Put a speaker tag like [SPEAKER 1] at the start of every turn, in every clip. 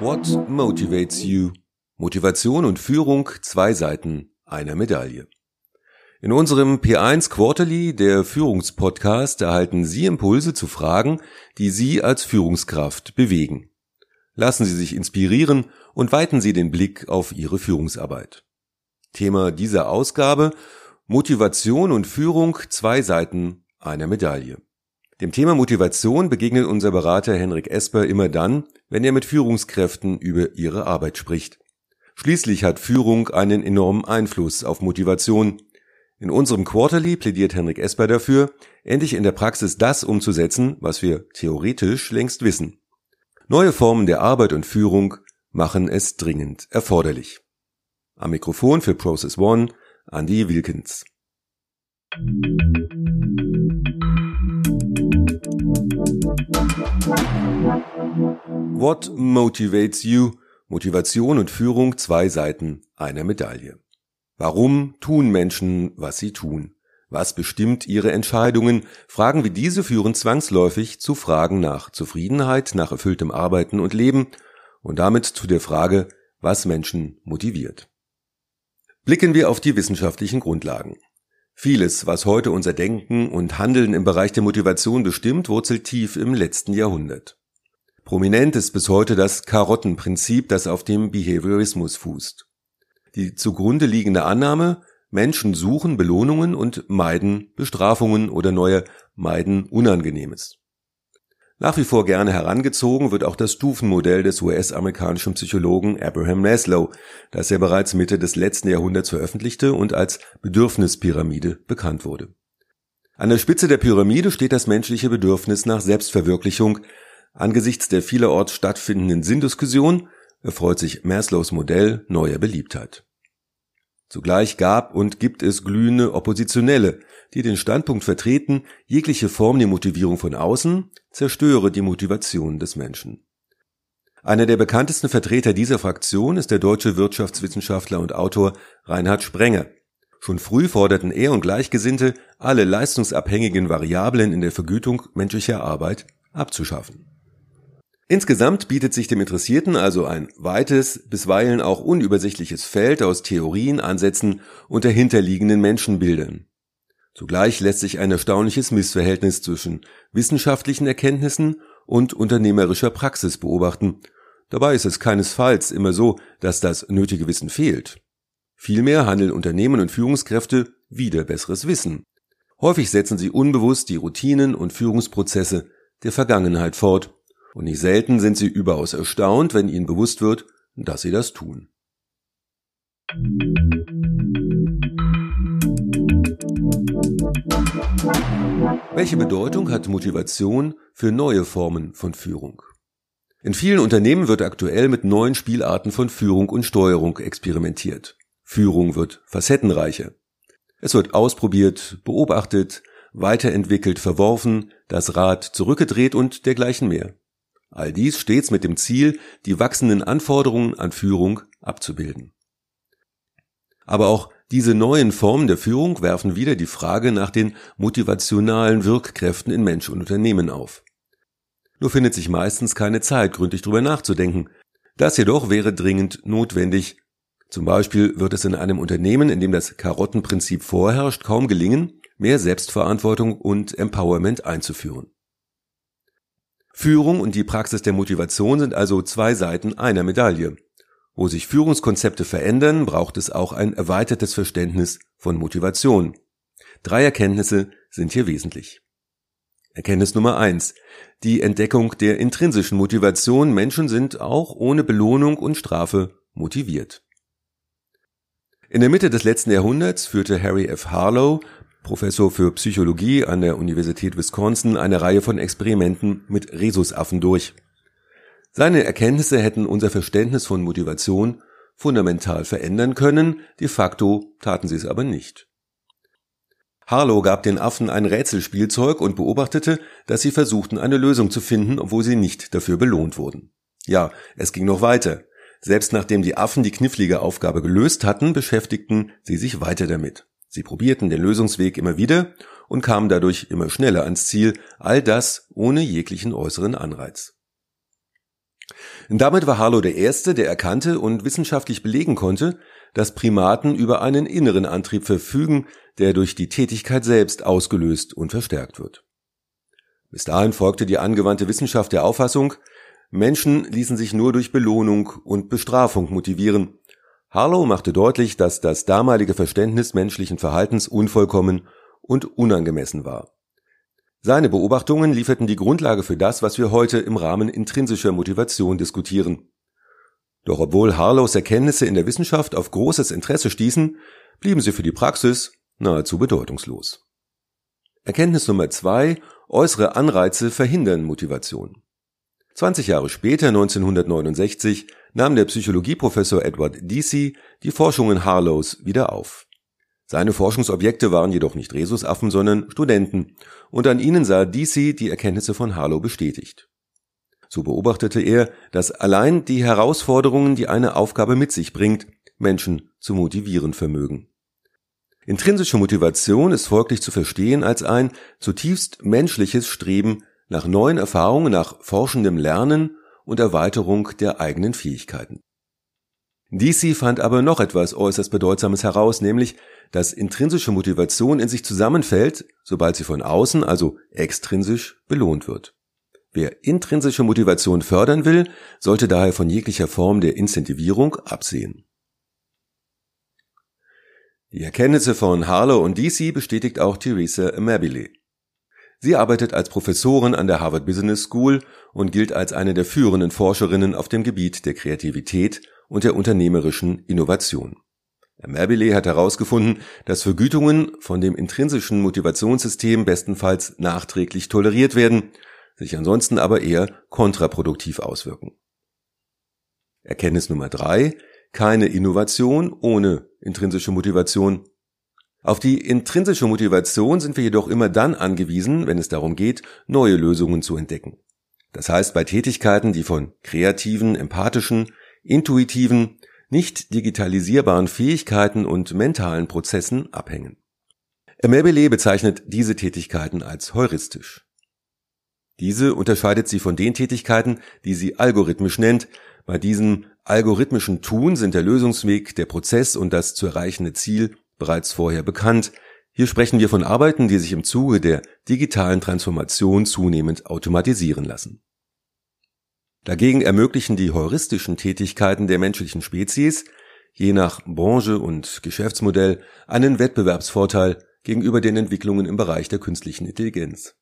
[SPEAKER 1] What motivates you? Motivation und Führung, zwei Seiten einer Medaille. In unserem P1 Quarterly, der Führungspodcast, erhalten Sie Impulse zu Fragen, die Sie als Führungskraft bewegen. Lassen Sie sich inspirieren und weiten Sie den Blick auf Ihre Führungsarbeit. Thema dieser Ausgabe Motivation und Führung, zwei Seiten einer Medaille. Dem Thema Motivation begegnet unser Berater Henrik Esper immer dann, wenn er mit Führungskräften über ihre Arbeit spricht. Schließlich hat Führung einen enormen Einfluss auf Motivation. In unserem Quarterly plädiert Henrik Esper dafür, endlich in der Praxis das umzusetzen, was wir theoretisch längst wissen. Neue Formen der Arbeit und Führung machen es dringend erforderlich. Am Mikrofon für Process One Andy Wilkins. What motivates you? Motivation und Führung zwei Seiten einer Medaille. Warum tun Menschen, was sie tun? Was bestimmt ihre Entscheidungen? Fragen wie diese führen zwangsläufig zu Fragen nach Zufriedenheit, nach erfülltem Arbeiten und Leben und damit zu der Frage, was Menschen motiviert. Blicken wir auf die wissenschaftlichen Grundlagen. Vieles, was heute unser Denken und Handeln im Bereich der Motivation bestimmt, wurzelt tief im letzten Jahrhundert. Prominent ist bis heute das Karottenprinzip, das auf dem Behaviorismus fußt. Die zugrunde liegende Annahme, Menschen suchen Belohnungen und meiden Bestrafungen oder neue meiden Unangenehmes. Nach wie vor gerne herangezogen wird auch das Stufenmodell des US-amerikanischen Psychologen Abraham Maslow, das er bereits Mitte des letzten Jahrhunderts veröffentlichte und als Bedürfnispyramide bekannt wurde. An der Spitze der Pyramide steht das menschliche Bedürfnis nach Selbstverwirklichung, Angesichts der vielerorts stattfindenden Sinndiskussion erfreut sich Maslows Modell neuer Beliebtheit. Zugleich gab und gibt es glühende Oppositionelle, die den Standpunkt vertreten, jegliche Form der Motivierung von außen zerstöre die Motivation des Menschen. Einer der bekanntesten Vertreter dieser Fraktion ist der deutsche Wirtschaftswissenschaftler und Autor Reinhard Sprenger. Schon früh forderten er und Gleichgesinnte, alle leistungsabhängigen Variablen in der Vergütung menschlicher Arbeit abzuschaffen. Insgesamt bietet sich dem Interessierten also ein weites, bisweilen auch unübersichtliches Feld aus Theorien, Ansätzen und dahinterliegenden Menschenbildern. Zugleich lässt sich ein erstaunliches Missverhältnis zwischen wissenschaftlichen Erkenntnissen und unternehmerischer Praxis beobachten. Dabei ist es keinesfalls immer so, dass das nötige Wissen fehlt. Vielmehr handeln Unternehmen und Führungskräfte wieder besseres Wissen. Häufig setzen sie unbewusst die Routinen und Führungsprozesse der Vergangenheit fort und nicht selten sind sie überaus erstaunt, wenn ihnen bewusst wird, dass sie das tun. Welche Bedeutung hat Motivation für neue Formen von Führung? In vielen Unternehmen wird aktuell mit neuen Spielarten von Führung und Steuerung experimentiert. Führung wird facettenreicher. Es wird ausprobiert, beobachtet, weiterentwickelt, verworfen, das Rad zurückgedreht und dergleichen mehr. All dies stets mit dem Ziel, die wachsenden Anforderungen an Führung abzubilden. Aber auch diese neuen Formen der Führung werfen wieder die Frage nach den motivationalen Wirkkräften in Mensch und Unternehmen auf. Nur findet sich meistens keine Zeit, gründlich darüber nachzudenken. Das jedoch wäre dringend notwendig. Zum Beispiel wird es in einem Unternehmen, in dem das Karottenprinzip vorherrscht, kaum gelingen, mehr Selbstverantwortung und Empowerment einzuführen. Führung und die Praxis der Motivation sind also zwei Seiten einer Medaille. Wo sich Führungskonzepte verändern, braucht es auch ein erweitertes Verständnis von Motivation. Drei Erkenntnisse sind hier wesentlich. Erkenntnis Nummer eins: Die Entdeckung der intrinsischen Motivation. Menschen sind auch ohne Belohnung und Strafe motiviert. In der Mitte des letzten Jahrhunderts führte Harry F. Harlow Professor für Psychologie an der Universität Wisconsin, eine Reihe von Experimenten mit Rhesusaffen durch. Seine Erkenntnisse hätten unser Verständnis von Motivation fundamental verändern können, de facto taten sie es aber nicht. Harlow gab den Affen ein Rätselspielzeug und beobachtete, dass sie versuchten, eine Lösung zu finden, obwohl sie nicht dafür belohnt wurden. Ja, es ging noch weiter. Selbst nachdem die Affen die knifflige Aufgabe gelöst hatten, beschäftigten sie sich weiter damit. Sie probierten den Lösungsweg immer wieder und kamen dadurch immer schneller ans Ziel, all das ohne jeglichen äußeren Anreiz. Damit war Harlow der Erste, der erkannte und wissenschaftlich belegen konnte, dass Primaten über einen inneren Antrieb verfügen, der durch die Tätigkeit selbst ausgelöst und verstärkt wird. Bis dahin folgte die angewandte Wissenschaft der Auffassung, Menschen ließen sich nur durch Belohnung und Bestrafung motivieren. Harlow machte deutlich, dass das damalige Verständnis menschlichen Verhaltens unvollkommen und unangemessen war. Seine Beobachtungen lieferten die Grundlage für das, was wir heute im Rahmen intrinsischer Motivation diskutieren. Doch obwohl Harlows Erkenntnisse in der Wissenschaft auf großes Interesse stießen, blieben sie für die Praxis nahezu bedeutungslos. Erkenntnis Nummer zwei Äußere Anreize verhindern Motivation. 20 Jahre später, 1969, nahm der Psychologieprofessor Edward Deasy die Forschungen Harlows wieder auf. Seine Forschungsobjekte waren jedoch nicht Rhesusaffen, sondern Studenten, und an ihnen sah Deasy die Erkenntnisse von Harlow bestätigt. So beobachtete er, dass allein die Herausforderungen, die eine Aufgabe mit sich bringt, Menschen zu motivieren vermögen. Intrinsische Motivation ist folglich zu verstehen als ein zutiefst menschliches Streben nach neuen Erfahrungen, nach forschendem Lernen und Erweiterung der eigenen Fähigkeiten. DC fand aber noch etwas äußerst Bedeutsames heraus, nämlich, dass intrinsische Motivation in sich zusammenfällt, sobald sie von außen, also extrinsisch, belohnt wird. Wer intrinsische Motivation fördern will, sollte daher von jeglicher Form der Incentivierung absehen. Die Erkenntnisse von Harlow und DC bestätigt auch Theresa Amabile. Sie arbeitet als Professorin an der Harvard Business School und gilt als eine der führenden Forscherinnen auf dem Gebiet der Kreativität und der unternehmerischen Innovation. Amabile hat herausgefunden, dass Vergütungen von dem intrinsischen Motivationssystem bestenfalls nachträglich toleriert werden, sich ansonsten aber eher kontraproduktiv auswirken. Erkenntnis Nummer drei keine Innovation ohne intrinsische Motivation. Auf die intrinsische Motivation sind wir jedoch immer dann angewiesen, wenn es darum geht, neue Lösungen zu entdecken. Das heißt bei Tätigkeiten, die von kreativen, empathischen, intuitiven, nicht digitalisierbaren Fähigkeiten und mentalen Prozessen abhängen. Emerbele bezeichnet diese Tätigkeiten als heuristisch. Diese unterscheidet sie von den Tätigkeiten, die sie algorithmisch nennt, bei diesem algorithmischen Tun sind der Lösungsweg, der Prozess und das zu erreichende Ziel bereits vorher bekannt. Hier sprechen wir von Arbeiten, die sich im Zuge der digitalen Transformation zunehmend automatisieren lassen. Dagegen ermöglichen die heuristischen Tätigkeiten der menschlichen Spezies je nach Branche und Geschäftsmodell einen Wettbewerbsvorteil gegenüber den Entwicklungen im Bereich der künstlichen Intelligenz.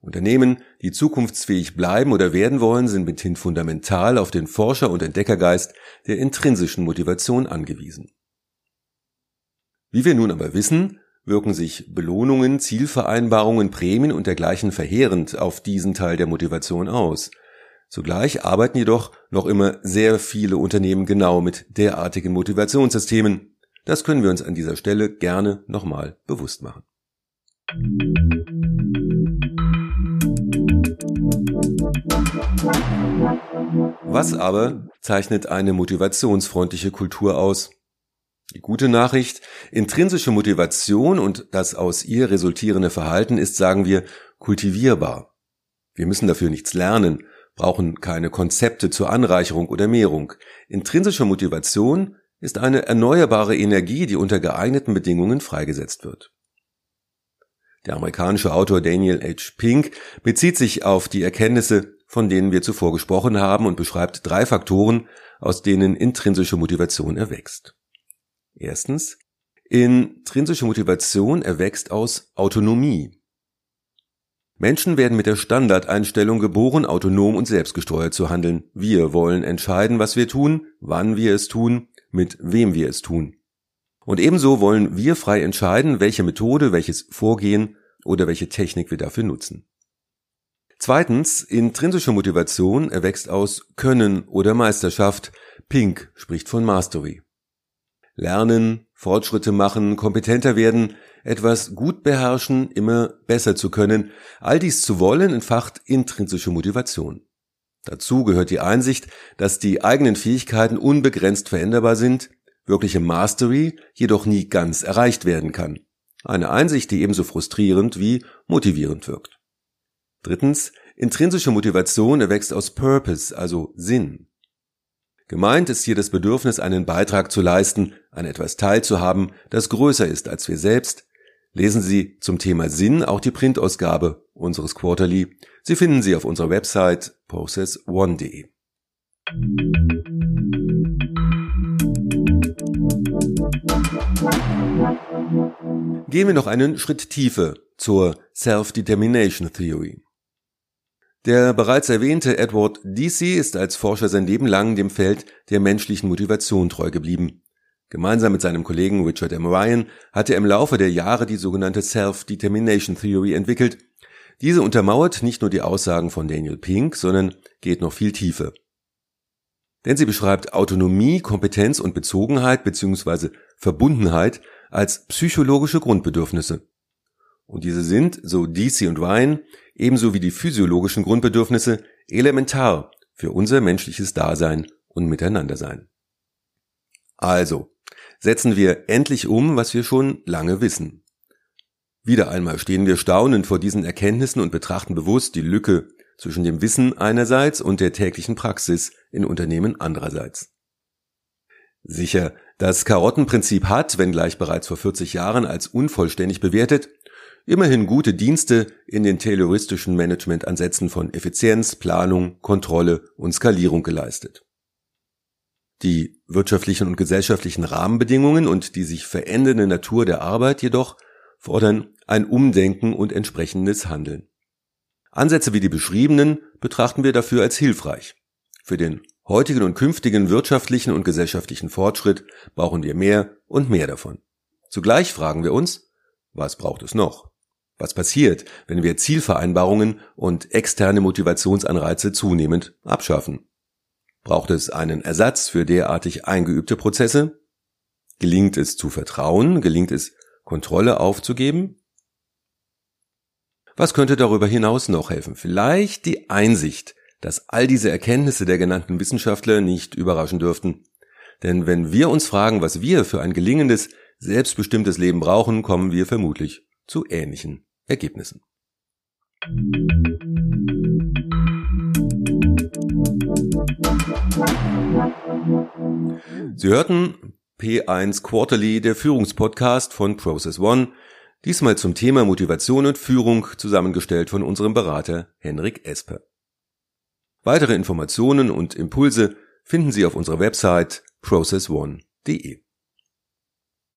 [SPEAKER 1] Unternehmen, die zukunftsfähig bleiben oder werden wollen, sind mithin fundamental auf den Forscher- und Entdeckergeist der intrinsischen Motivation angewiesen. Wie wir nun aber wissen, wirken sich Belohnungen, Zielvereinbarungen, Prämien und dergleichen verheerend auf diesen Teil der Motivation aus. Zugleich arbeiten jedoch noch immer sehr viele Unternehmen genau mit derartigen Motivationssystemen. Das können wir uns an dieser Stelle gerne nochmal bewusst machen. Was aber zeichnet eine motivationsfreundliche Kultur aus? Die gute Nachricht, intrinsische Motivation und das aus ihr resultierende Verhalten ist, sagen wir, kultivierbar. Wir müssen dafür nichts lernen, brauchen keine Konzepte zur Anreicherung oder Mehrung. Intrinsische Motivation ist eine erneuerbare Energie, die unter geeigneten Bedingungen freigesetzt wird. Der amerikanische Autor Daniel H. Pink bezieht sich auf die Erkenntnisse, von denen wir zuvor gesprochen haben und beschreibt drei Faktoren, aus denen intrinsische Motivation erwächst. Erstens, intrinsische Motivation erwächst aus Autonomie. Menschen werden mit der Standardeinstellung geboren, autonom und selbstgesteuert zu handeln. Wir wollen entscheiden, was wir tun, wann wir es tun, mit wem wir es tun. Und ebenso wollen wir frei entscheiden, welche Methode, welches Vorgehen oder welche Technik wir dafür nutzen. Zweitens, intrinsische Motivation erwächst aus Können oder Meisterschaft. Pink spricht von Mastery. Lernen, Fortschritte machen, kompetenter werden, etwas gut beherrschen, immer besser zu können, all dies zu wollen entfacht intrinsische Motivation. Dazu gehört die Einsicht, dass die eigenen Fähigkeiten unbegrenzt veränderbar sind wirkliche Mastery jedoch nie ganz erreicht werden kann. Eine Einsicht, die ebenso frustrierend wie motivierend wirkt. Drittens, intrinsische Motivation erwächst aus Purpose, also Sinn. Gemeint ist hier das Bedürfnis, einen Beitrag zu leisten, an etwas teilzuhaben, das größer ist als wir selbst. Lesen Sie zum Thema Sinn auch die Printausgabe unseres Quarterly. Sie finden sie auf unserer Website processone.de. Gehen wir noch einen Schritt tiefer zur Self-Determination Theory. Der bereits erwähnte Edward Deasy ist als Forscher sein Leben lang dem Feld der menschlichen Motivation treu geblieben. Gemeinsam mit seinem Kollegen Richard M. Ryan hat er im Laufe der Jahre die sogenannte Self-Determination Theory entwickelt. Diese untermauert nicht nur die Aussagen von Daniel Pink, sondern geht noch viel tiefer. Denn sie beschreibt Autonomie, Kompetenz und Bezogenheit bzw. Verbundenheit als psychologische Grundbedürfnisse. Und diese sind, so DC und Ryan, ebenso wie die physiologischen Grundbedürfnisse elementar für unser menschliches Dasein und Miteinandersein. Also, setzen wir endlich um, was wir schon lange wissen. Wieder einmal stehen wir staunend vor diesen Erkenntnissen und betrachten bewusst die Lücke zwischen dem Wissen einerseits und der täglichen Praxis in Unternehmen andererseits. Sicher, das Karottenprinzip hat, wenngleich bereits vor 40 Jahren als unvollständig bewertet, immerhin gute Dienste in den tayloristischen Managementansätzen von Effizienz, Planung, Kontrolle und Skalierung geleistet. Die wirtschaftlichen und gesellschaftlichen Rahmenbedingungen und die sich verändernde Natur der Arbeit jedoch fordern ein Umdenken und entsprechendes Handeln. Ansätze wie die beschriebenen betrachten wir dafür als hilfreich. Für den heutigen und künftigen wirtschaftlichen und gesellschaftlichen Fortschritt brauchen wir mehr und mehr davon. Zugleich fragen wir uns, was braucht es noch? Was passiert, wenn wir Zielvereinbarungen und externe Motivationsanreize zunehmend abschaffen? Braucht es einen Ersatz für derartig eingeübte Prozesse? Gelingt es zu vertrauen? Gelingt es, Kontrolle aufzugeben? Was könnte darüber hinaus noch helfen? Vielleicht die Einsicht, dass all diese Erkenntnisse der genannten Wissenschaftler nicht überraschen dürften. Denn wenn wir uns fragen, was wir für ein gelingendes, selbstbestimmtes Leben brauchen, kommen wir vermutlich zu ähnlichen Ergebnissen. Sie hörten P1 Quarterly, der Führungspodcast von Process One, diesmal zum Thema Motivation und Führung, zusammengestellt von unserem Berater Henrik Esper. Weitere Informationen und Impulse finden Sie auf unserer Website processone.de.